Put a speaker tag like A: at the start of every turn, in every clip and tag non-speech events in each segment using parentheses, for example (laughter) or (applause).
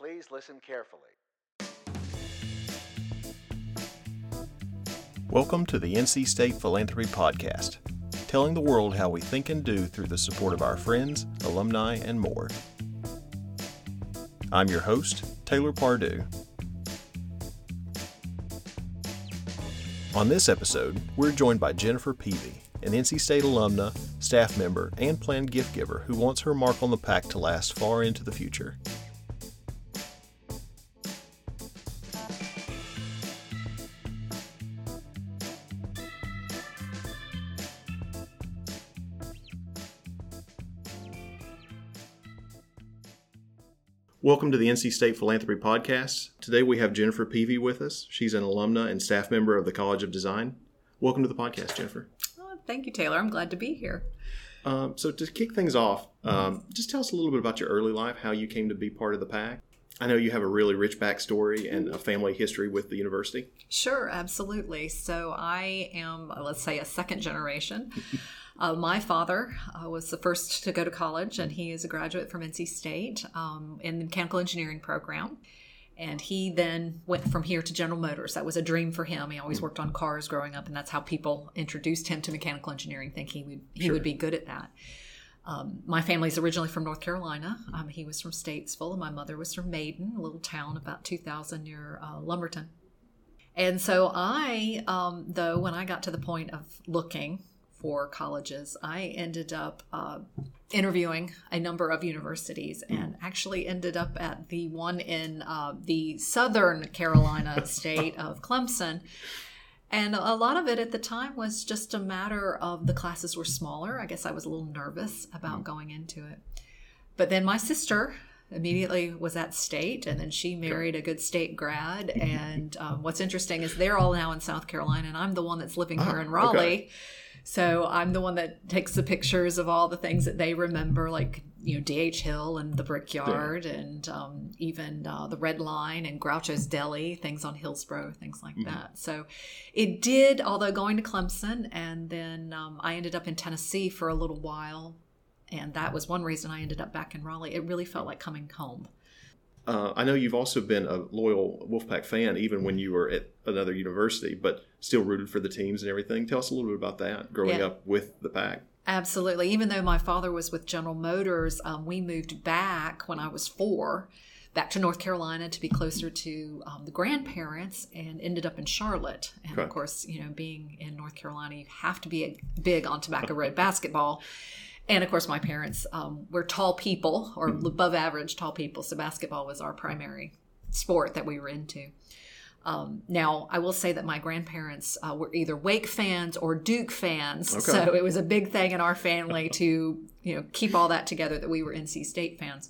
A: Please listen carefully.
B: Welcome to the NC State Philanthropy Podcast, telling the world how we think and do through the support of our friends, alumni, and more. I'm your host, Taylor Pardue. On this episode, we're joined by Jennifer Peavey, an NC State alumna, staff member, and planned gift giver who wants her mark on the pack to last far into the future. Welcome to the NC State Philanthropy Podcast. Today we have Jennifer Peavey with us. She's an alumna and staff member of the College of Design. Welcome to the podcast, Jennifer.
C: Oh, thank you, Taylor. I'm glad to be here.
B: Um, so, to kick things off, um, just tell us a little bit about your early life, how you came to be part of the pack. I know you have a really rich backstory and a family history with the university.
C: Sure, absolutely. So, I am, let's say, a second generation. (laughs) Uh, my father uh, was the first to go to college, and he is a graduate from NC State um, in the mechanical engineering program. And he then went from here to General Motors. That was a dream for him. He always worked on cars growing up, and that's how people introduced him to mechanical engineering, thinking he would, he
B: Sure.
C: would be good at that. Um, my family's originally from North Carolina. Um, he was from Statesville, and my mother was from Maiden, a little town about 2,000 near uh, Lumberton. And so I, um, though, when I got to the point of looking for colleges, I ended up uh, interviewing a number of universities and actually ended up at the one in uh, the southern Carolina (laughs) state of Clemson. And a lot of it at the time was just a matter of the classes were smaller. I guess I was a little nervous about going into it. But then my sister immediately was at state, and then she married a good state grad. (laughs) And um, what's interesting is they're all now in South Carolina, and I'm the one that's living here
B: Ah,
C: in Raleigh.
B: okay.
C: So I'm the one that takes the pictures of all the things that they remember, like you know DH Hill and the Brickyard, and um, even uh, the Red Line and Groucho's Deli, things on Hillsborough, things like that. So it did, although going to Clemson, and then um, I ended up in Tennessee for a little while, and that was one reason I ended up back in Raleigh. It really felt like coming home.
B: Uh, I know you've also been a loyal Wolfpack fan, even when you were at another university, but still rooted for the teams and everything. Tell us a little bit about that, growing
C: Yeah.
B: up with the pack.
C: Absolutely. Even though my father was with General Motors, um, we moved back when I was four, back to North Carolina to be closer to um, the grandparents, and ended up in Charlotte. And
B: Okay.
C: of course, you know, being in North Carolina, you have to be big on Tobacco Road basketball. And of course, my parents um, were tall people or above average tall people, so basketball was our primary sport that we were into. Um, now, I will say that my grandparents uh, were either Wake fans or Duke fans,
B: Okay.
C: so it was a big thing in our family to you know keep all that together that we were NC State fans.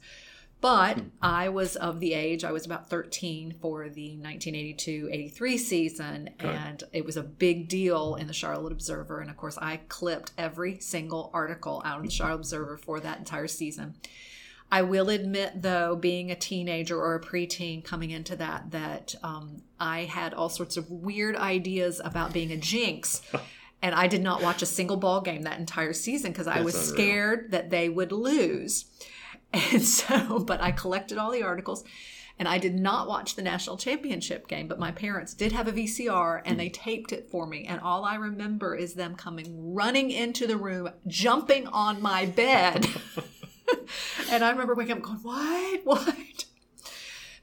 C: But I was of the age, I was about 13 for the 1982 83 season, and it was a big deal in the Charlotte Observer. And of course, I clipped every single article out of the Charlotte Observer for that entire season. I will admit, though, being a teenager or a preteen coming into that, that um, I had all sorts of weird ideas about being a jinx. (laughs) And I did not watch a single ball game that entire season because I was
B: unreal.
C: scared that they would lose. (laughs) And so, but I collected all the articles and I did not watch the national championship game, but my parents did have a VCR and they taped it for me. And all I remember is them coming running into the room, jumping on my bed. (laughs) (laughs) and I remember waking up going, What? What?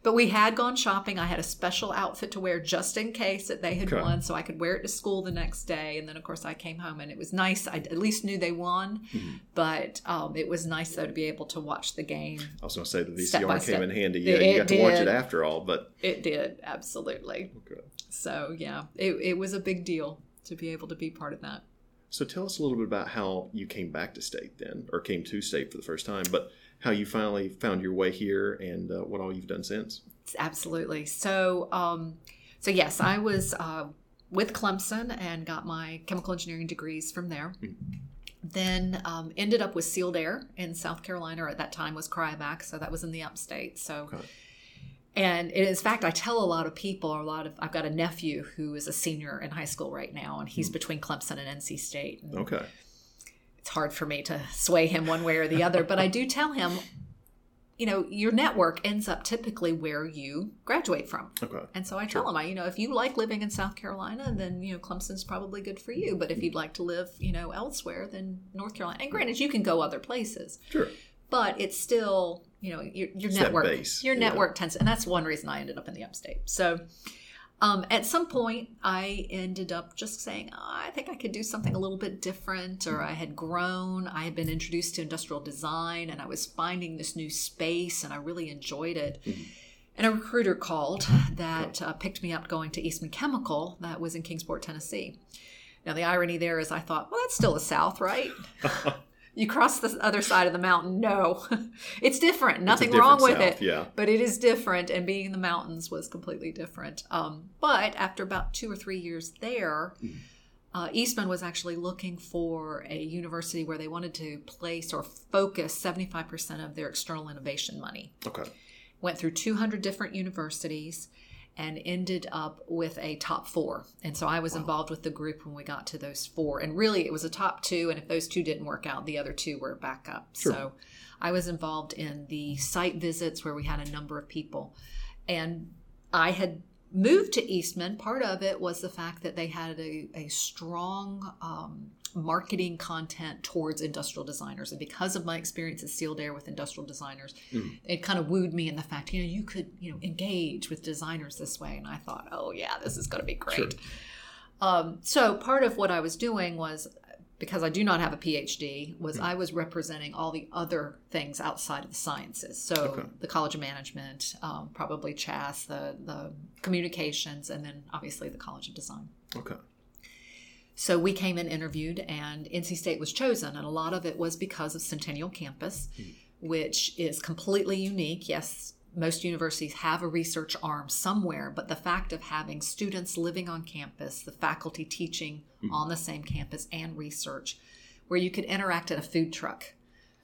C: But we had gone shopping. I had a special outfit to wear just in case that they had
B: Okay.
C: won, so I could wear it to school the next day. And then, of course, I came home and it was nice. I at least knew they won,
B: Mm-hmm.
C: but um, it was nice though to be able to watch the game.
B: I was going to say the VCR came
C: step.
B: in handy. Yeah,
C: It-
B: you got to watch it after all, but
C: It did absolutely.
B: okay.
C: So yeah, it, it was a big deal to be able to be part of that.
B: So tell us a little bit about how you came back to state then, or came to state for the first time, but how you finally found your way here and uh, what all you've done since.
C: Absolutely. So, um, so yes, I was uh, with Clemson and got my chemical engineering degrees from there. Then um, ended up with Sealed Air in South Carolina, or at that time was Cryovac, so that was in the upstate. So,
B: Okay.
C: and in fact, I tell a lot of people, a lot of, I've got a nephew who is a senior in high school right now, and he's between Clemson and NC State. And
B: Okay.
C: It's hard for me to sway him one way or the other, but I do tell him you know, your network ends up typically where you graduate from.
B: Okay.
C: And so I tell him, I, you know, if you like living in South Carolina, then, you know, Clemson's probably good for you. But if you'd like to live, you know, elsewhere, then North Carolina. And granted, you can go other places,
B: Sure.
C: but it's still, you know, your, your
B: It's
C: network, your
B: yeah.
C: network tends, and that's one reason I ended up in the upstate. So, um, at some point, I ended up just saying, oh, I think I could do something a little bit different, or I had grown. I had been introduced to industrial design, and I was finding this new space, and I really enjoyed it. And a recruiter called that uh, picked me up going to Eastman Chemical, that was in Kingsport, Tennessee. Now, the irony there is, I thought, well, that's still the South, right? (laughs) you cross the other side of the mountain. No, (laughs) it's different. Nothing wrong with
B: different
C: it
B: yeah.
C: but it is different and being in the mountains was completely different um, but after about two or three years there uh, eastman was actually looking for a university where they wanted to place or focus 75% of their external innovation money
B: Okay.
C: went through 200 different universities and ended up with a top four. And so I was involved with the group when we got to those four. And really, it was a top two. And if those two didn't work out, the other two were backup.
B: Sure.
C: So I was involved in the site visits where we had a number of people. And I had moved to Eastman. Part of it was the fact that they had a, a strong um, marketing content towards industrial designers. And because of my experience at Sealed Air with industrial designers, it kind of wooed me in the fact, you know, you could, you know, engage with designers this way. And I thought, oh, yeah, this is going to be great.
B: Sure.
C: Um, so part of what I was doing was because I do not have a PhD, was I was representing all the other things outside of the sciences. So
B: Okay.
C: the College of Management, um, probably CHAS, the the communications, and then obviously the College of Design.
B: Okay.
C: So we came and interviewed, and NC State was chosen, and a lot of it was because of Centennial Campus, which is completely unique. Yes, most universities have a research arm somewhere, but the fact of having students living on campus, the faculty teaching on the same campus, and research, where you could interact at a food truck,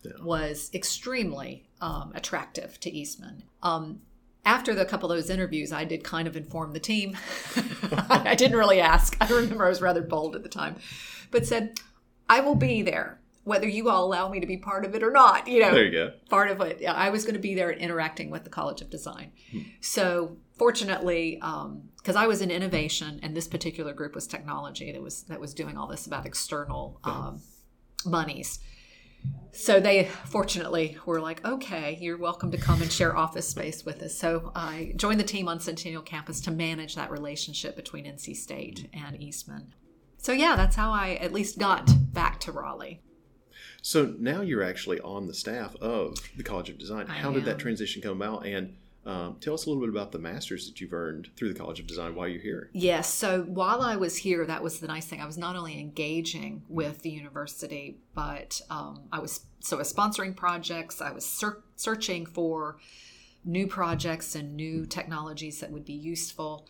B: Yeah.
C: was extremely um, attractive to Eastman. Um, after the couple of those interviews, I did kind of inform the team. (laughs) I didn't really ask. I remember I was rather bold at the time, but said, "I will be there, whether you all allow me to be part of it or not." You know,
B: There you go.
C: part of it. I was going to be there and interacting with the College of Design. So fortunately, because I was in innovation, and this particular group was technology that was that was doing all this about external um, monies. So they fortunately were like, okay, you're welcome to come and share office space with us. So I joined the team on Centennial Campus to manage that relationship between NC State and Eastman. So yeah, that's how I at least got back to Raleigh.
B: So now you're actually on the staff of the College of Design.
C: I
B: How did that transition come about? And um, tell us a little bit about the masters that you've earned through the College of Design while you're here.
C: Yes. So while I was here, that was the nice thing. I was not only engaging with the university, but um, I was so I was sponsoring projects. I was ser- searching for new projects and new technologies that would be useful.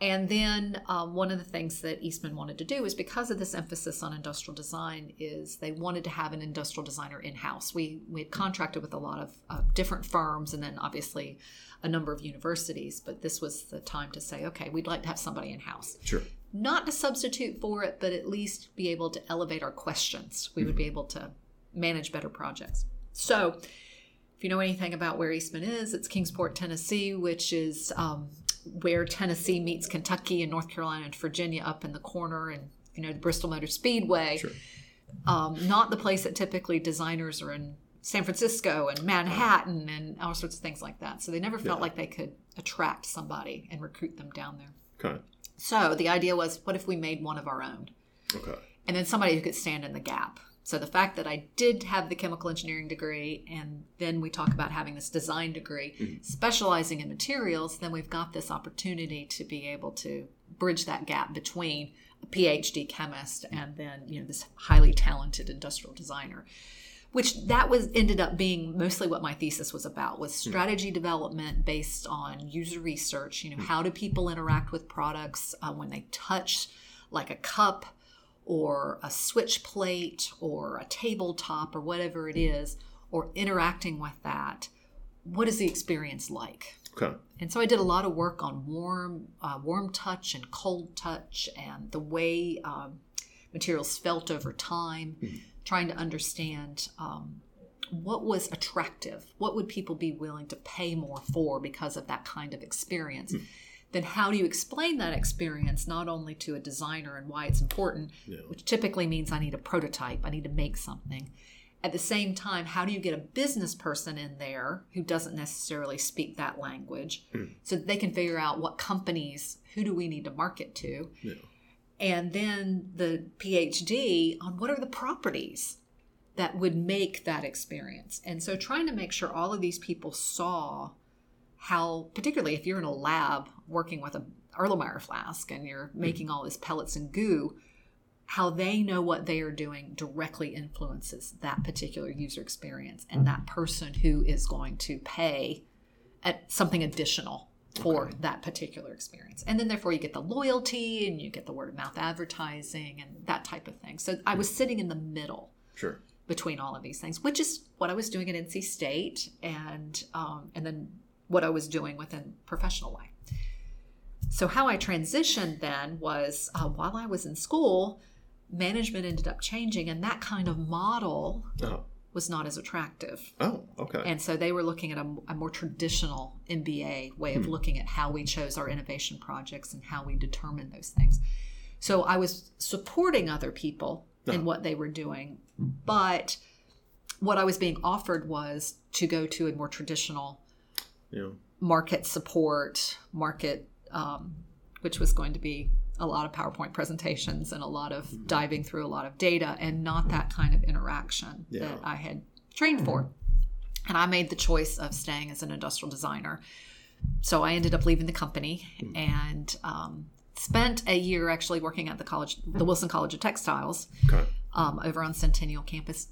C: And then um, one of the things that Eastman wanted to do is because of this emphasis on industrial design is they wanted to have an industrial designer in house. We we had contracted with a lot of uh, different firms and then obviously a number of universities, but this was the time to say, okay, we'd like to have somebody in house
B: Sure.
C: not to substitute for it, but at least be able to elevate our questions. We would be able to manage better projects. So, if you know anything about where Eastman is, it's Kingsport, Tennessee, which is um, where Tennessee meets Kentucky and North Carolina and Virginia up in the corner, and you know the Bristol Motor Speedway.
B: Sure.
C: Um, not the place that typically designers are in San Francisco and Manhattan and all sorts of things like that. So they never felt
B: Yeah.
C: like they could attract somebody and recruit them down there.
B: Okay.
C: So the idea was, what if we made one of our own?
B: Okay.
C: And then somebody who could stand in the gap. So the fact that I did have the chemical engineering degree, and then we talk about having this design degree, mm-hmm. specializing in materials, then we've got this opportunity to be able to bridge that gap between a PhD chemist mm-hmm. and then you know this highly talented industrial designer which that was ended up being mostly what my thesis was about was mm-hmm. strategy development based on user research you know how do people interact with products uh, when they touch like a cup or a switch plate or a tabletop or whatever it is or interacting with that what is the experience like
B: Okay.
C: and so I did a lot of work on warm, uh, warm touch and cold touch, and the way um, materials felt over time, trying to understand um, what was attractive? What would people be willing to pay more for because of that kind of experience?
B: Hmm.
C: Then how do you explain that experience not only to a designer and why it's important,
B: Yeah.
C: which typically means I need a prototype, I need to make something. At the same time, how do you get a business person in there who doesn't necessarily speak that language
B: Hmm.
C: so that they can figure out what companies, who do we need to market to?
B: Yeah.
C: And then the PhD on what are the properties that would make that experience. And so trying to make sure all of these people saw how, particularly if you're in a lab working with a Erlenmeyer flask and you're making all these pellets and goo, how they know what they are doing directly influences that particular user experience and that person who is going to pay at something additional for that particular experience. And then therefore you get the loyalty and you get the word of mouth advertising and that type of thing. So I was sitting in the middle
B: Sure.
C: between all of these things, which is what I was doing at NC State and um, and then what I was doing within professional life. So how I transitioned then was uh, while I was in school, management ended up changing, and that kind of model
B: Oh.
C: was not as attractive.
B: Oh. Okay.
C: And so they were looking at a, a more traditional MBA way of looking at how we chose our innovation projects and how we determined those things. So I was supporting other people in what they were doing, but what I was being offered was to go to a more traditional
B: yeah.
C: market support, market, um, which was going to be a lot of PowerPoint presentations and a lot of diving through a lot of data and not that kind of interaction
B: Yeah.
C: that I had trained for. And I made the choice of staying as an industrial designer. So I ended up leaving the company and um, spent a year actually working at the college, the Wilson College of Textiles,
B: Okay.
C: um, over on Centennial campus,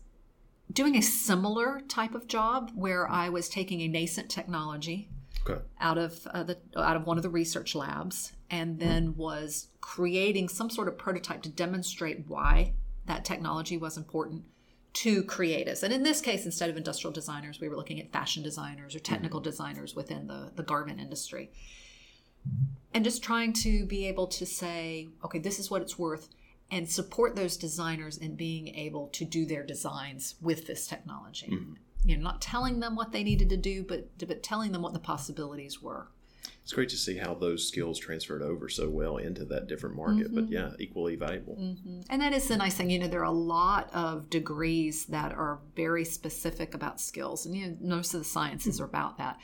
C: doing a similar type of job where I was taking a nascent technology
B: Okay.
C: out of uh, the out of one of the research labs, and then was creating some sort of prototype to demonstrate why that technology was important to creatives. And in this case, instead of industrial designers, we were looking at fashion designers or technical designers within the, the garment industry. And just trying to be able to say, okay, this is what it's worth, and support those designers in being able to do their designs with this technology. You know, not telling them what they needed to do, but but telling them what the possibilities were.
B: It's great to see how those skills transferred over so well into that different market,
C: Mm-hmm.
B: but yeah, equally valuable.
C: And that is the nice thing. You know, there are a lot of degrees that are very specific about skills, and you know, most of the sciences are about that.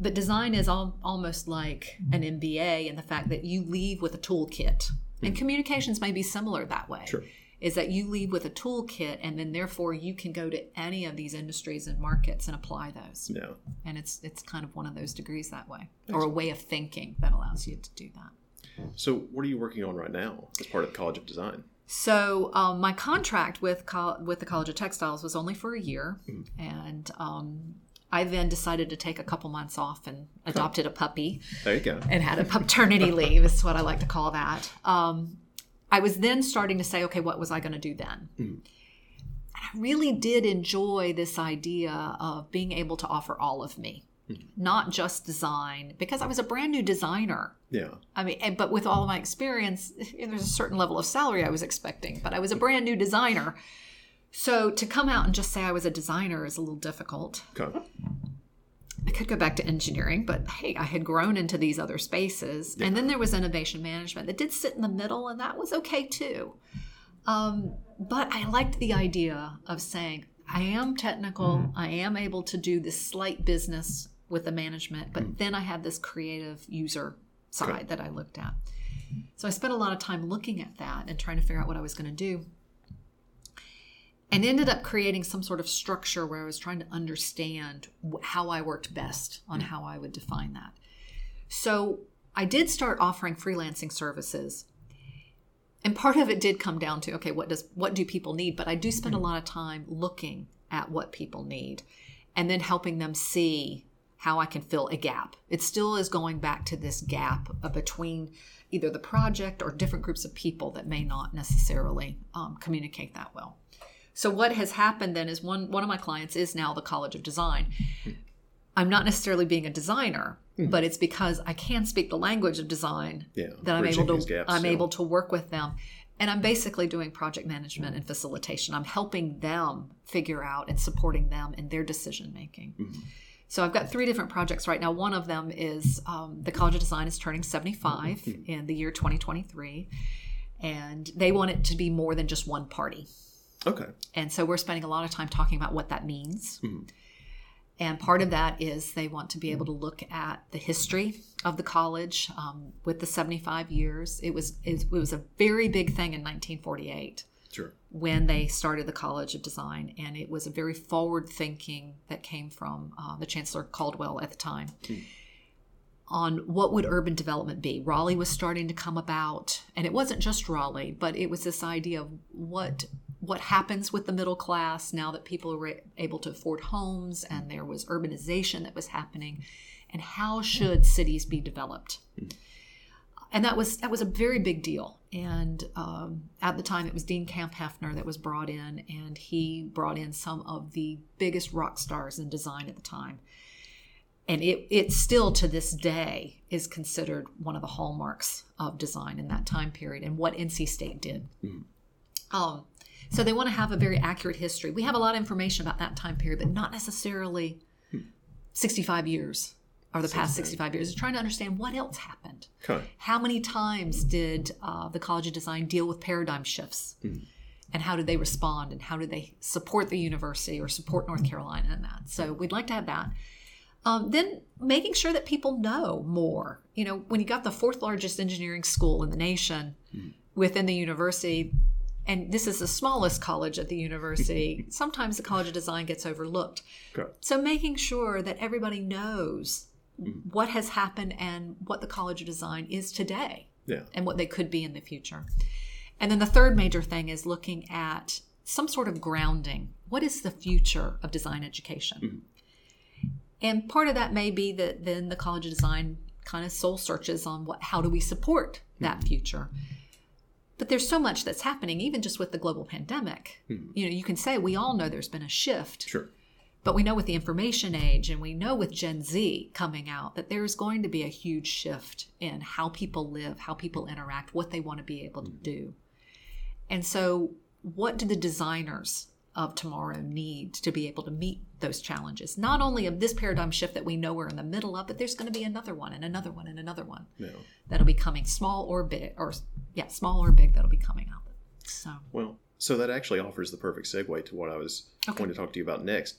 C: But design is al- almost like an MBA in the fact that you leave with a toolkit, and communications may be similar that way.
B: Sure.
C: Is that you leave with a toolkit, and then therefore you can go to any of these industries and markets and apply those.
B: Yeah.
C: And it's it's kind of one of those degrees that way, or a way of thinking that allows you to do that.
B: So, what are you working on right now as part of the College of Design?
C: So um, my contract with col- with the College of Textiles was only for a year,
B: Mm-hmm.
C: and um, I then decided to take a couple months off and adopted a puppy
B: There you go.
C: and had a paternity leave. Is what I like to call that. Um, I was then starting to say, okay, what was I going to do then? Mm. And I really did enjoy this idea of being able to offer all of me, mm. not just design, because I was a brand new designer.
B: Yeah.
C: I mean, and, but with all of my experience, (laughs) there's a certain level of salary I was expecting, but I was a mm. brand new designer. So to come out and just say I was a designer is a little difficult.
B: Okay.
C: I could go back to engineering, but hey, I had grown into these other spaces. And then there was innovation management that did sit in the middle, and that was okay too. Um, but I liked the idea of saying, I am technical, I am able to do this slight business with the management, but then I have this creative user side that I looked at. So I spent a lot of time looking at that and trying to figure out what I was going to do. And ended up creating some sort of structure where I was trying to understand how I worked best on how I would define that. So I did start offering freelancing services. And part of it did come down to okay, what does what do people need? But I do spend a lot of time looking at what people need and then helping them see how I can fill a gap. It still is going back to this gap uh, between either the project or different groups of people that may not necessarily um, communicate that well. So what has happened then is one one of my clients is now the College of Design. I'm not necessarily being a designer, but it's because I can speak the language of design
B: Yeah.
C: that I'm able to
B: gaps,
C: I'm able to work with them and I'm basically doing project management and facilitation. I'm helping them figure out and supporting them in their decision making.
B: Mm-hmm.
C: So I've got three different projects right now. One of them is um, the College of Design is turning 75
B: Mm-hmm.
C: in the year 2023, and they want it to be more than just one party.
B: Okay.
C: And so we're spending a lot of time talking about what that means.
B: Mhm.
C: And part of that is they want to be able to look at the history of the college um, with the 75 years. It was it was a very big thing in 1948
B: Sure.
C: when they started the College of Design, and it was a very forward thinking that came from uh, the Chancellor Caldwell at the time on what would urban development be. Raleigh was starting to come about, and it wasn't just Raleigh, but it was this idea of what what happens with the middle class now that people were able to afford homes and there was urbanization that was happening, and how should cities be developed and that was that was a very big deal. And um, at the time, it was Dean Kamphoefner that was brought in, and he brought in some of the biggest rock stars in design at the time. And it it still to this day is considered one of the hallmarks of design in that time period, and what NC State did. Um, so they want to have a very accurate history. We have a lot of information about that time period, but not necessarily 65 years or the past 65 years. They're trying to understand what else happened.
B: Okay.
C: How many times did uh, the College of Design deal with paradigm shifts? And how did they respond? And how did they support the university or support North Carolina in that? So we'd like to have that. Um, then making sure that people know more. You know, when you got the fourth largest engineering school in the nation within the university, and this is the smallest college at the university, (laughs) sometimes the College of Design gets overlooked.
B: Okay.
C: So making sure that everybody knows mm-hmm. what has happened and what the College of Design is today
B: Yeah.
C: and what they could be in the future. And then the third major thing is looking at some sort of grounding. What is the future of design education? Mm-hmm. And part of that may be that then the College of Design kind of soul searches on what how do we support that mm-hmm. future. But there's so much that's happening, even just with the global pandemic. Hmm. You know, you can say we all know there's been a shift,
B: Sure.
C: but we know with the information age and we know with Gen Z coming out that there's going to be a huge shift in how people live, how people interact, what they want to be able to hmm. do. And so, what do the designers of tomorrow need to be able to meet those challenges? Not only of this paradigm shift that we know we're in the middle of, but there's going to be another one and another one and another one
B: Yeah.
C: that'll be coming small or big, or yeah, small or big that'll be coming out. So,
B: Well, so that actually offers the perfect segue to what I was
C: Okay.
B: going to talk to you about next.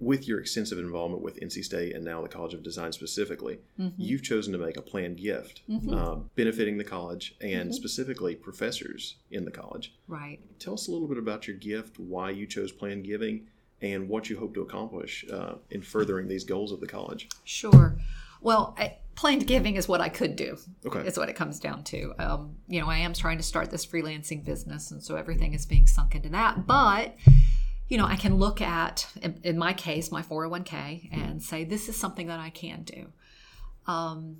B: With your extensive involvement with NC State and now the College of Design specifically, you've chosen to make a planned gift um, benefiting the college and specifically professors in the college.
C: right.
B: Tell us a little bit about your gift, why you chose planned giving, and what you hope to accomplish uh, in furthering these goals of the college.
C: Sure. Well, I, planned giving is what I could do.
B: Okay.
C: Is what it comes down to. Um, you know, I am trying to start this freelancing business, and so everything is being sunk into that. But, you know, I can look at, in, my case, my 401k and say, this is something that I can do. Um,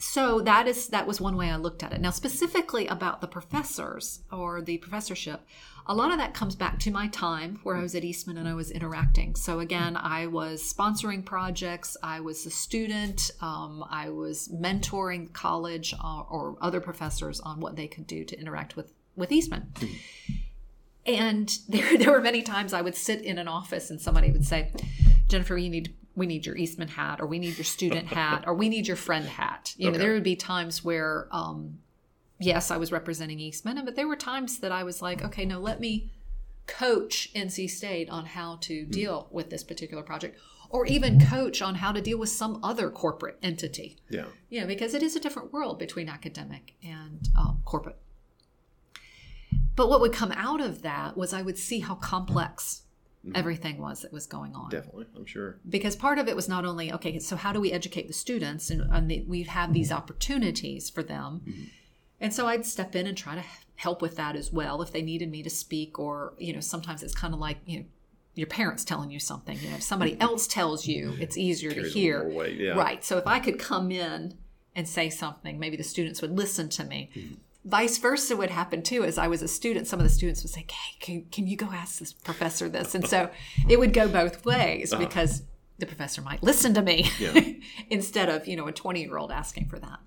C: so that is that was one way I looked at it. Now, specifically about the professors or the professorship, a lot of that comes back to my time where I was at Eastman and I was interacting. So again, I was sponsoring projects. I was a student. Um, I was mentoring college or, or other professors on what they could do to interact with with Eastman. And (laughs) there, there were many times I would sit in an office and somebody would say, Jennifer, you need we need your Eastman hat, or we need your student (laughs) hat, or we need your friend hat. You know, there would be times where, um, yes, I was representing Eastman, but there were times that I was like, okay, no, let me coach NC State on how to deal with this particular project, or even coach on how to deal with some other corporate entity.
B: Yeah.
C: You know, because it is a different world between academic and um, corporate. But what would come out of that was I would see how complex mm-hmm. everything was that was going on.
B: Definitely, I'm sure.
C: Because part of it was not only, okay, so how do we educate the students? And, and the, we have these mm-hmm. opportunities for them. Mm-hmm. And so I'd step in and try to help with that as well if they needed me to speak, or, you know, sometimes it's kind of like, you know, your parents telling you something. You know, if somebody (laughs) else tells you, it's easier to hear.
B: weight, yeah.
C: Right. So if I could come in and say something, maybe the students would listen to me. Vice versa would happen too. As I was a student, some of the students would say, "Hey, can, can you go ask this professor this?" And so it would go both ways because the professor might listen to me
B: Uh-huh. Yeah. (laughs)
C: instead of you know a twenty year old asking for that.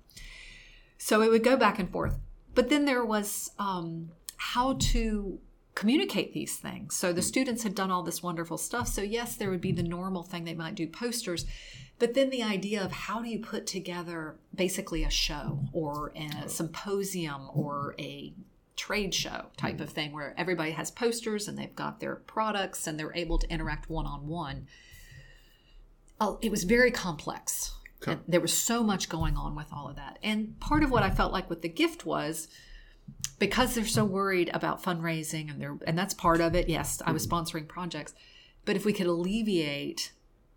C: So it would go back and forth. But then there was um, how to communicate these things. So the hmm. students had done all this wonderful stuff. So, yes, there would be the normal thing they might do posters. But then the idea of how do you put together basically a show or a oh. symposium or a trade show type hmm. of thing where everybody has posters and they've got their products and they're able to interact one on oh, one. It was very complex. Okay. there was so much going on with all of that. And part of what I felt like with the gift was because they're so worried about fundraising and they're and that's part of it. Yes, I was mm-hmm. sponsoring projects. But if we could alleviate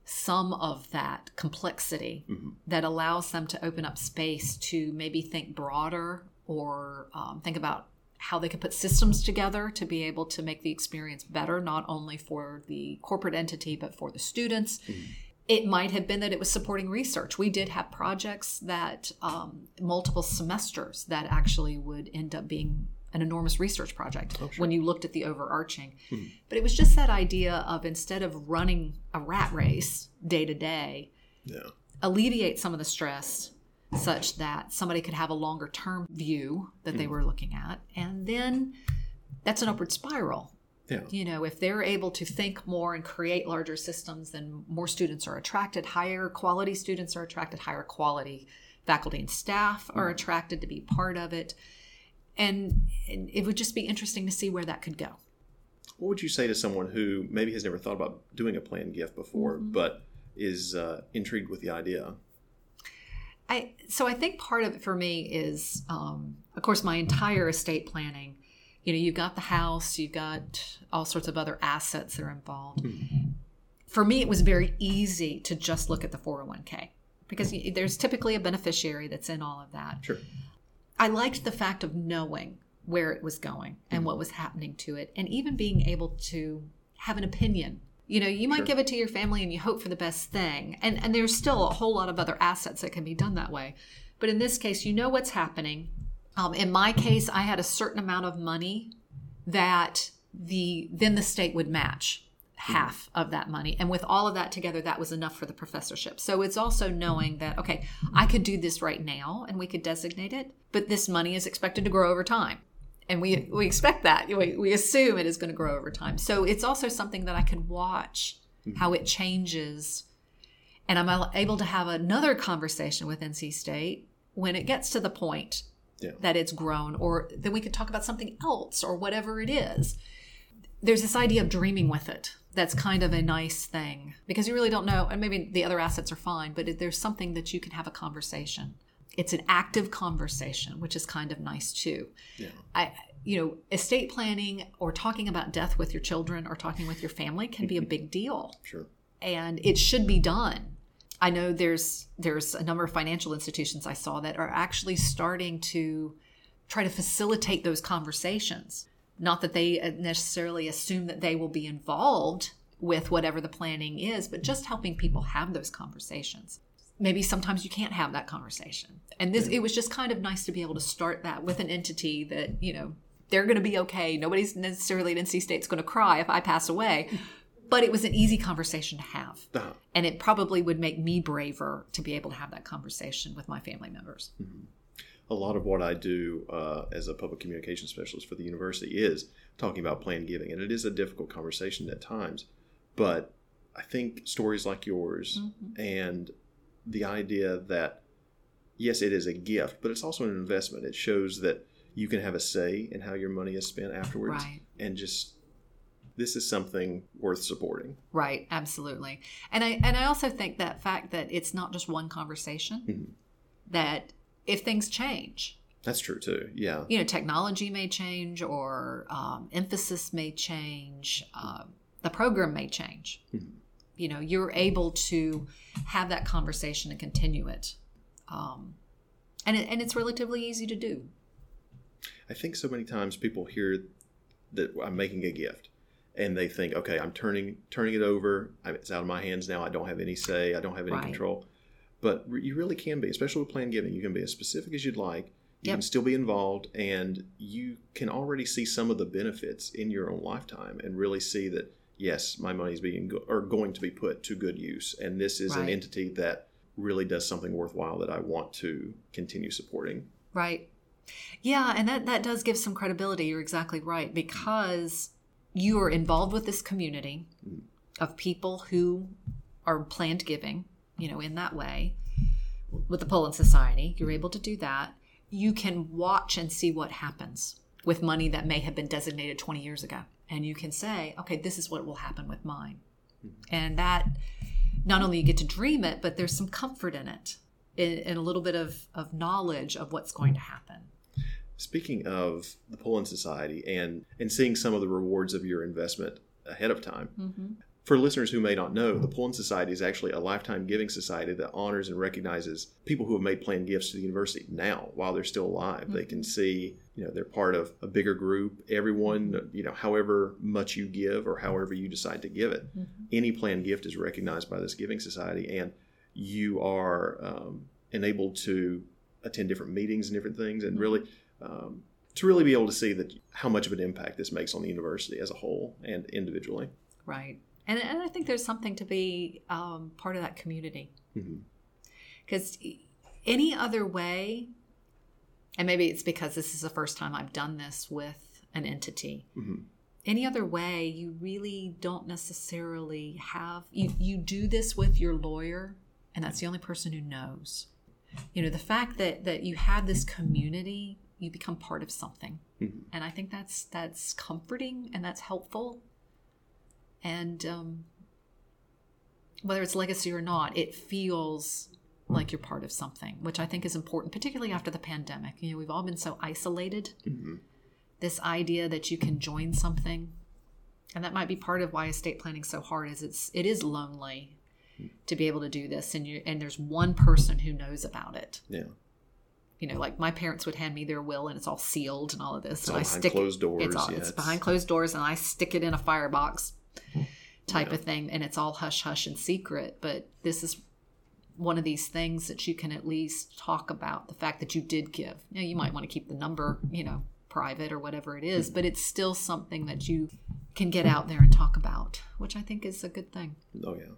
C: some of that complexity mm-hmm. that allows them to open up space to maybe think broader or um, think about how they could put systems together to be able to make the experience better, not only for the corporate entity, but for the students. Mm-hmm. It might have been that it was supporting research. We did have projects that um, multiple semesters that actually would end up being an enormous research project oh, sure. when you looked at the overarching. Hmm. But it was just that idea of instead of running a rat race day to day, alleviate some of the stress such that somebody could have a longer term view that hmm. they were looking at. And then that's an upward spiral.
B: Yeah.
C: You know, if they're able to think more and create larger systems, then more students are attracted, higher quality students are attracted, higher quality faculty and staff are attracted to be part of it and it would just be interesting to see where that could go.
B: What would you say to someone who maybe has never thought about doing a planned gift before, mm-hmm. but is uh, intrigued with the idea?
C: I so I think part of it for me is, um, of course, my entire estate planning. You know, you've got the house, you've got all sorts of other assets that are involved. Mm-hmm. For me, it was very easy to just look at the 401k because there's typically a beneficiary that's in all of that.
B: Sure.
C: I liked the fact of knowing where it was going and mm-hmm. what was happening to it, and even being able to have an opinion. You know, you might sure. give it to your family and you hope for the best thing. And and there's still a whole lot of other assets that can be done that way. But in this case, you know what's happening. Um, in my case, I had a certain amount of money that the then the state would match half of that money. And with all of that together, that was enough for the professorship. So it's also knowing that, okay, I could do this right now and we could designate it, but this money is expected to grow over time. And we, we expect that. We, we assume it is going to grow over time. So it's also something that I could watch mm-hmm. how it changes. And I'm able to have another conversation with NC State when it gets to the point yeah. that it's grown, or then we could talk about something else or whatever it is. There's this idea of dreaming with it that's kind of a nice thing because you really don't know and maybe the other assets are fine but there's something that you can have a conversation it's an active conversation which is kind of nice too
B: yeah.
C: i you know estate planning or talking about death with your children or talking with your family can be a (laughs) big deal
B: sure
C: and it should be done i know there's there's a number of financial institutions i saw that are actually starting to try to facilitate those conversations not that they uh, necessarily assume that they will be involved with whatever the planning is, but just helping people have those conversations. Maybe sometimes you can't have that conversation. And this it was just kind of nice to be able to start that with an entity that, you know, they're going to be okay. Nobody's necessarily at NC State's going to cry if I pass away. But it was an easy conversation to have. Uh-huh. And it probably would make me braver to be able to have that conversation with my family members.
B: Mm-hmm a lot of what I do uh, as a public communication specialist for the university is talking about planned giving, and it is a difficult conversation at times. But I think stories like yours mm-hmm. and the idea that yes, it is a gift, but it's also an investment. It shows that you can have a say in how your money is spent afterwards,
C: right.
B: and just this is something worth supporting.
C: Right, absolutely. And I and I also think that fact that it's not just one conversation. Mm-hmm. That if things change.
B: That's true too. Yeah.
C: You know, technology may change, or um, emphasis may change. Uh, the program may change. Mm-hmm. You know, you're able to have that conversation and continue it, um, and it, and it's relatively easy to do.
B: I think so many times people hear that I'm making a gift, and they think, okay, I'm turning turning it over. It's out of my hands now. I don't have any say. I don't have any right. control. But you really can be, especially with plan giving. You can be as specific as you'd like. You yep. can still be involved, and you can already see some of the benefits in your own lifetime, and really see that yes, my money is being go- or going to be put to good use, and this is right. an entity that really does something worthwhile that I want to continue supporting.
C: Right. Yeah, and that that does give some credibility. You're exactly right because you are involved with this community of people who are planned giving, you know, in that way with the Pullen Society. You're able to do that. You can watch and see what happens with money that may have been designated 20 years ago. And you can say, okay, this is what will happen with mine. And that not only you get to dream it, but there's some comfort in it, in, in a little bit of, of knowledge of what's going to happen.
B: Speaking of the Pullen Society and and seeing some of the rewards of your investment ahead of time,
C: Mm-hmm.
B: for listeners who may not know, the Pullen Society is actually a lifetime giving society that honors and recognizes people who have made planned gifts to the university now while they're still alive. They can see, you know, they're part of a bigger group. Everyone, you know, however much you give or however you decide to give it, any planned gift is recognized by this giving society, and you are um, enabled to attend different meetings and different things, and really. Um, to really be able to see that how much of an impact this makes on the university as a whole and individually.
C: Right. And, and I think there's something to be um, part of that community. Because any other way, and maybe it's because this is the first time I've done this with an entity,
B: Mhm.
C: any other way, you really don't necessarily have, you, you do this with your lawyer, and that's the only person who knows. You know, the fact that, that you have this community, you become part of something.
B: Mhm.
C: And I think that's that's comforting and that's helpful. And um, whether it's legacy or not, it feels like you're part of something, which I think is important, particularly after the pandemic. You know, we've all been so isolated.
B: Mhm.
C: This idea that you can join something, and that might be part of why estate planning is so hard. Is it's it is lonely to be able to do this, and you and there's one person who knows about it.
B: Yeah.
C: You know, like my parents would hand me their will, and it's all sealed and all of this.
B: It's
C: and I
B: behind
C: stick
B: closed doors.
C: it's all
B: yeah,
C: it's behind closed doors, and I stick it in a firebox type
B: Yeah.
C: of thing, and it's all hush hush and secret. But this is one of these things that you can at least talk about the fact that you did give. Now, you might want to keep the number, you know, private or whatever it is, but it's still something that you can get out there and talk about, which I think is a good thing.
B: Oh yeah,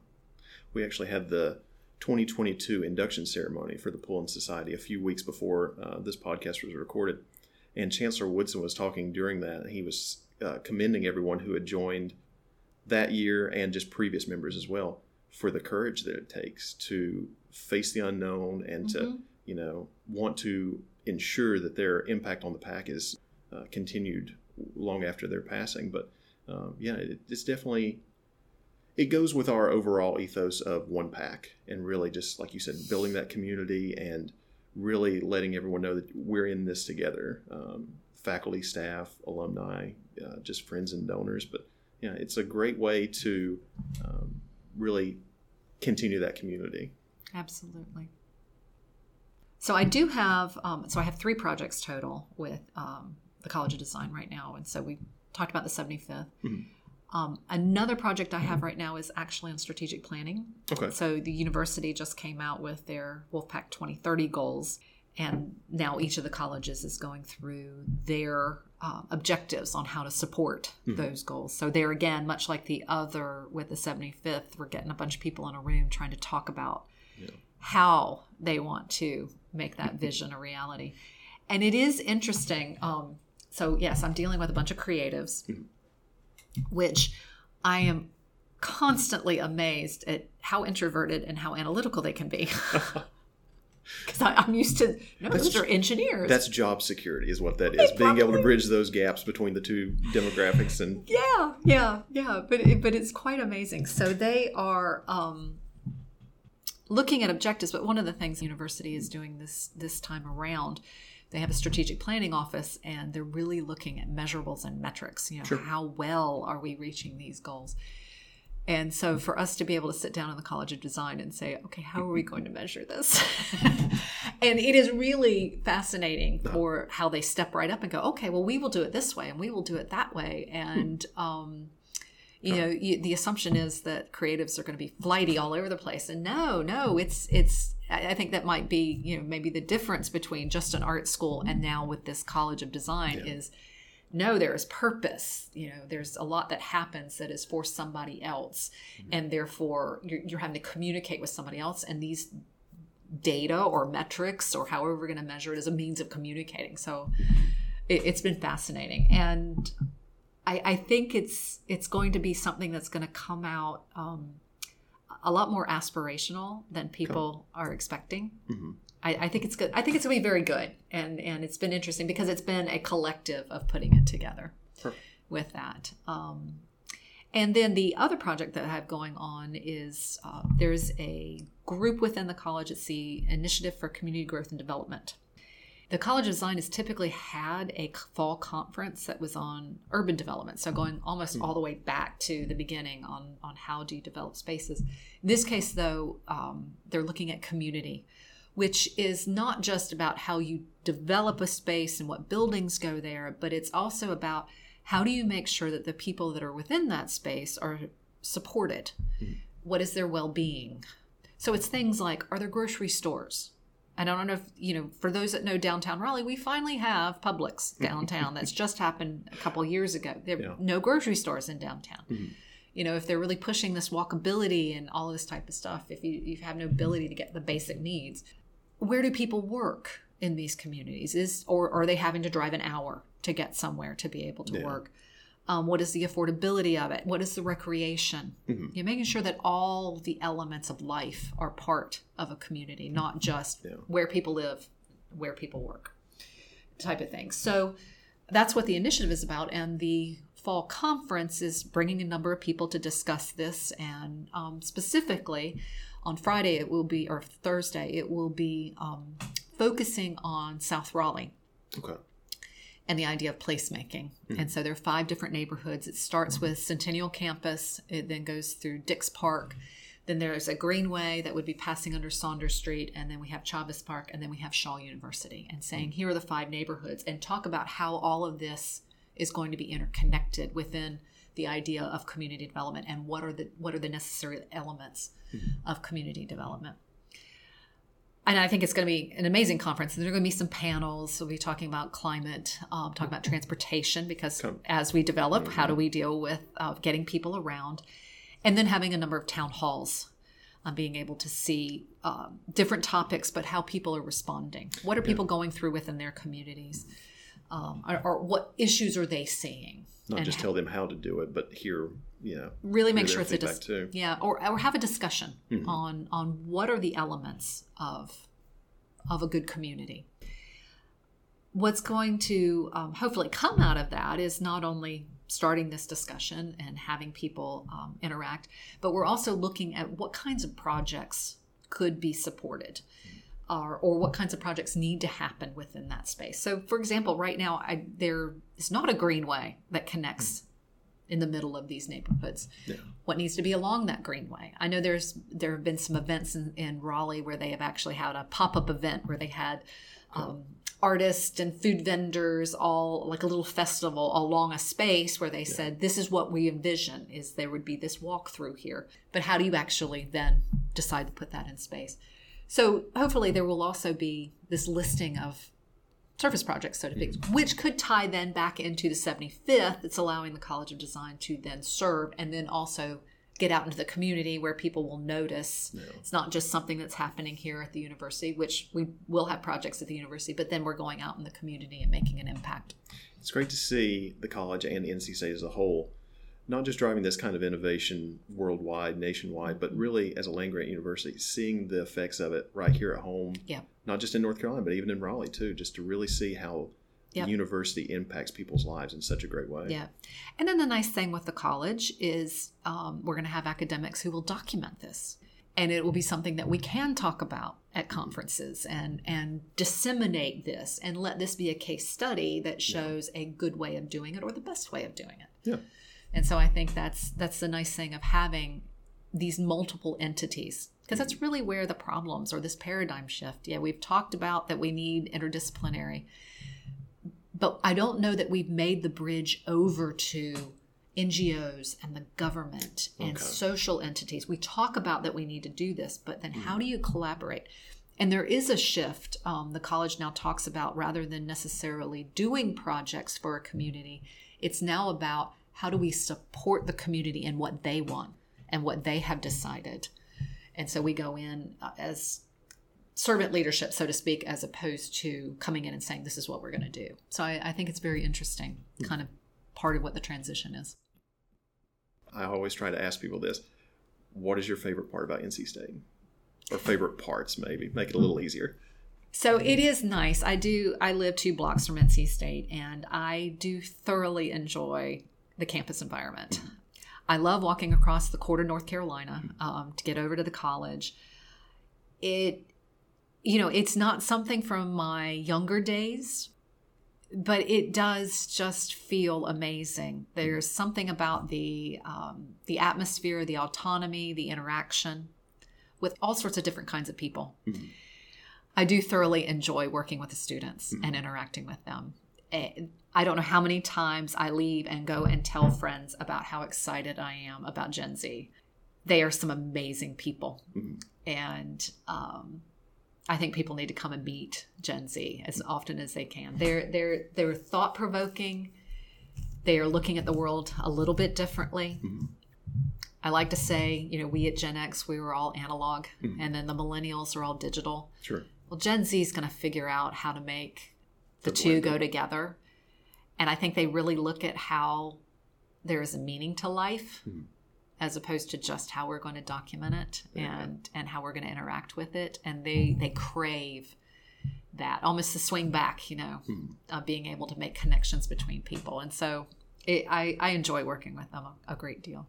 B: we actually had the 2022 induction ceremony for the Pullen Society a few weeks before uh, this podcast was recorded, and Chancellor Woodson was talking during that. He was uh, commending everyone who had joined that year and just previous members as well for the courage that it takes to face the unknown and to you know want to ensure that their impact on the pack is uh, continued long after their passing. But um, yeah, it, it's definitely it goes with our overall ethos of one pack and really just like you said building that community and really letting everyone know that we're in this together um, faculty staff alumni uh, just friends and donors but yeah it's a great way to um, really continue that community
C: Absolutely. So I do have, um, so I have three projects total with um, the College of Design right now, and so we talked about the 75th.
B: Mhm.
C: Um, another project I have right now is actually on strategic planning.
B: okay
C: So the university just came out with their Wolfpack 2030 goals, and now each of the colleges is going through their uh, objectives on how to support those goals. So there again, much like the other with the 75th, we're getting a bunch of people in a room trying to talk about how they want to make that (laughs) vision a reality. And it is interesting. Um, so yes, I'm dealing with a bunch of creatives, which I am constantly amazed at how introverted and how analytical they can be. (laughs) (laughs) Because I'm used to no, those are engineers.
B: that's job security is what that is being able to bridge those gaps between the two demographics and (laughs)
C: yeah, yeah, yeah. But it, but it's quite amazing. So they are um, looking at objectives. But one of the things the university is doing this this time around, they have a strategic planning office, and they're really looking at measurables and metrics. You know, how well are we reaching these goals? And so, for us to be able to sit down in the College of Design and say, okay, how are we going to measure this? (laughs) and it is really fascinating for how they step right up and go, okay, well, we will do it this way and we will do it that way. And, um, you know, you, the assumption is that creatives are going to be flighty all over the place. And no, no, it's, it's, I think that might be, you know, maybe the difference between just an art school and now with this College of Design is no there is purpose. You know there's a lot that happens that is for somebody else and therefore you're, you're having to communicate with somebody else and these data or metrics or however we're going to measure it as a means of communicating. So it, has been fascinating, and I, I, think it's it's going to be something that's going to come out um, a lot more aspirational than people are expecting. Mm-hmm. I, I, think it's good. I think it's going to be very good, and and it's been interesting because it's been a collective of putting it together Perfect. with that. Um, and then the other project that I have going on is uh, there's a group within the college. It's the Initiative for Community Growth and Development. The College of Design has typically had a fall conference that was on urban development, so going almost mm. all the way back to the beginning on, on how do you develop spaces. In this case, though, um, they're looking at community, which is not just about how you develop a space and what buildings go there, but it's also about how do you make sure that the people that are within that space are supported? Mm. What is their well being? So it's things like are there grocery stores? And I don't know if, you know, for those that know downtown Raleigh, we finally have Publix (laughs) downtown. That's just happened a couple years ago. There yeah. no grocery stores in downtown. Mm-hmm. You know, if they're really pushing this walkability and all of this type of stuff, if you, you have no ability to get the basic needs, where do people work in these communities? Is or are they having to drive an hour to get somewhere to be able to yeah. work? Um, what is the affordability of it? What is the recreation? Mm-hmm. You're making sure that all the elements of life are part of a community, not just yeah. where people live, where people work, type of thing. So that's what the initiative is about. And the fall conference is bringing a number of people to discuss this. And um, specifically, on Friday, it will be, or Thursday, it will be um, focusing on South Raleigh.
B: Okay
C: and the idea of placemaking. Mm-hmm. And so there are five different neighborhoods. It starts with Centennial Campus, it then goes through Dix Park. Then there's a greenway that would be passing under Saunders Street, and then we have Chavis Park, and then we have Shaw University, and saying here are the five neighborhoods, and talk about how all of this is going to be interconnected within the idea of community development and what are the what are the necessary elements mm-hmm. of community development and I think it's going to be an amazing conference. There are going to be some panels. We'll be talking about climate, um, talking about transportation, because as we develop, mm-hmm. how do we deal with uh, getting people around? And then having a number of town halls, um, being able to see uh, different topics, but how people are responding. What are people yeah. going through within their communities? Um, or, or, what issues are they seeing?
B: Not just tell them how to do it, but hear you know
C: really make sure it's a dis- too. yeah or, or have a discussion mm-hmm. on on what are the elements of of a good community what's going to um, hopefully come out of that is not only starting this discussion and having people um, interact but we're also looking at what kinds of projects could be supported or, or what kinds of projects need to happen within that space so for example right now I, there is not a greenway that connects in the middle of these neighborhoods. Yeah. What needs to be along that greenway? I know there's there have been some events in, in Raleigh where they have actually had a pop up event where they had um, artists and food vendors all like a little festival along a space where they yeah. said this is what we envision is there would be this walkthrough here. But how do you actually then decide to put that in space? So hopefully there will also be this listing of surface projects, so to speak, mm-hmm. which could tie then back into the 75th. It's allowing the College of Design to then serve and then also get out into the community where people will notice. Yeah. It's not just something that's happening here at the university, which we will have projects at the university, but then we're going out in the community and making an impact.
B: It's great to see the college and NC State as a whole not just driving this kind of innovation worldwide, nationwide, but really as a land grant university, seeing the effects of it right here at home.
C: Yeah.
B: Not just in North Carolina, but even in Raleigh too, just to really see how yep. the university impacts people's lives in such a great way.
C: Yeah. And then the nice thing with the college is um, we're going to have academics who will document this. And it will be something that we can talk about at conferences and, and disseminate this and let this be a case study that shows yeah. a good way of doing it or the best way of doing it.
B: Yeah.
C: And so I think that's that's the nice thing of having these multiple entities because that's really where the problems or this paradigm shift. Yeah, we've talked about that we need interdisciplinary, but I don't know that we've made the bridge over to NGOs and the government and okay. social entities. We talk about that we need to do this, but then how do you collaborate? And there is a shift. Um, the college now talks about rather than necessarily doing projects for a community, it's now about how do we support the community and what they want and what they have decided and so we go in uh, as servant leadership, so to speak, as opposed to coming in and saying, this is what we're going to do. So I, I think it's very interesting, kind of part of what the transition is.
B: I always try to ask people this what is your favorite part about NC State? Or favorite parts, maybe. Make it a little easier.
C: So it is nice. I do, I live two blocks from NC State and I do thoroughly enjoy the campus environment. I love walking across the court of North Carolina um, to get over to the college. It, you know, it's not something from my younger days, but it does just feel amazing. There's something about the um, the atmosphere, the autonomy, the interaction with all sorts of different kinds of people. Mm-hmm. I do thoroughly enjoy working with the students mm-hmm. and interacting with them. Eh, I don't know how many times I leave and go and tell friends about how excited I am about Gen Z. They are some amazing people. Mm-hmm. And um, I think people need to come and meet Gen Z as often as they can. They're they're they're thought provoking. They are looking at the world a little bit differently. Mm-hmm. I like to say, you know, we at Gen X we were all analog, mm-hmm. and then the millennials are all digital.
B: Sure.
C: Well, Gen Z is going to figure out how to make the, the two go together, and I think they really look at how there is a meaning to life. Mm-hmm as opposed to just how we're going to document it and and how we're going to interact with it and they they crave that almost to swing back you know hmm. uh, being able to make connections between people and so it, I, I enjoy working with them a, a great deal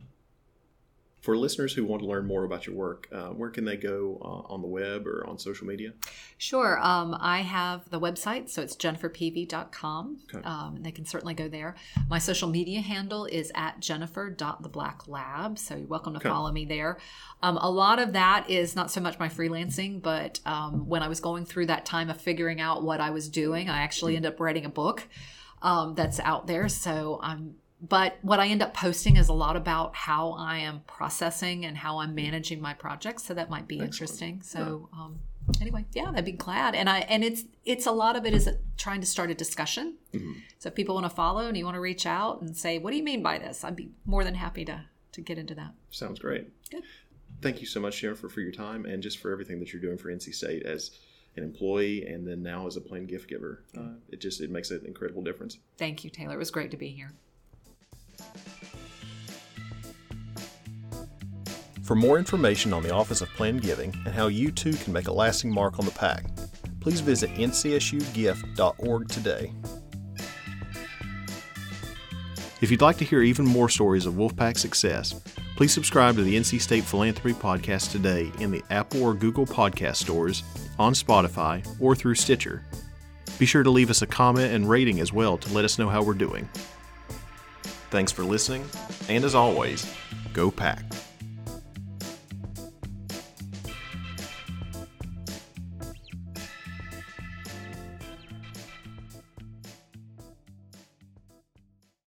B: for listeners who want to learn more about your work, uh, where can they go uh, on the web or on social media?
C: Sure. Um, I have the website, so it's jenniferpeavey.com. Okay. Um, they can certainly go there. My social media handle is at jennifer.theblack.lab, so you're welcome to okay. follow me there. Um, a lot of that is not so much my freelancing, but um, when I was going through that time of figuring out what I was doing, I actually ended up writing a book. Um, that's out there. So I'm but what I end up posting is a lot about how I am processing and how I'm managing my projects. So that might be Excellent. interesting. So yeah. um, anyway, yeah, I'd be glad. And I and it's it's a lot of it is trying to start a discussion. Mm-hmm. So if people want to follow and you want to reach out and say, "What do you mean by this?" I'd be more than happy to to get into that.
B: Sounds great.
C: Good.
B: Thank you so much, Jennifer, for your time and just for everything that you're doing for NC State as an employee and then now as a planned gift giver. Uh, it just it makes an incredible difference.
C: Thank you, Taylor. It was great to be here.
B: For more information on the Office of Planned Giving and how you too can make a lasting mark on the pack, please visit ncsugift.org today. If you'd like to hear even more stories of Wolfpack success, please subscribe to the NC State Philanthropy Podcast today in the Apple or Google podcast stores, on Spotify, or through Stitcher. Be sure to leave us a comment and rating as well to let us know how we're doing. Thanks for listening, and as always, go pack.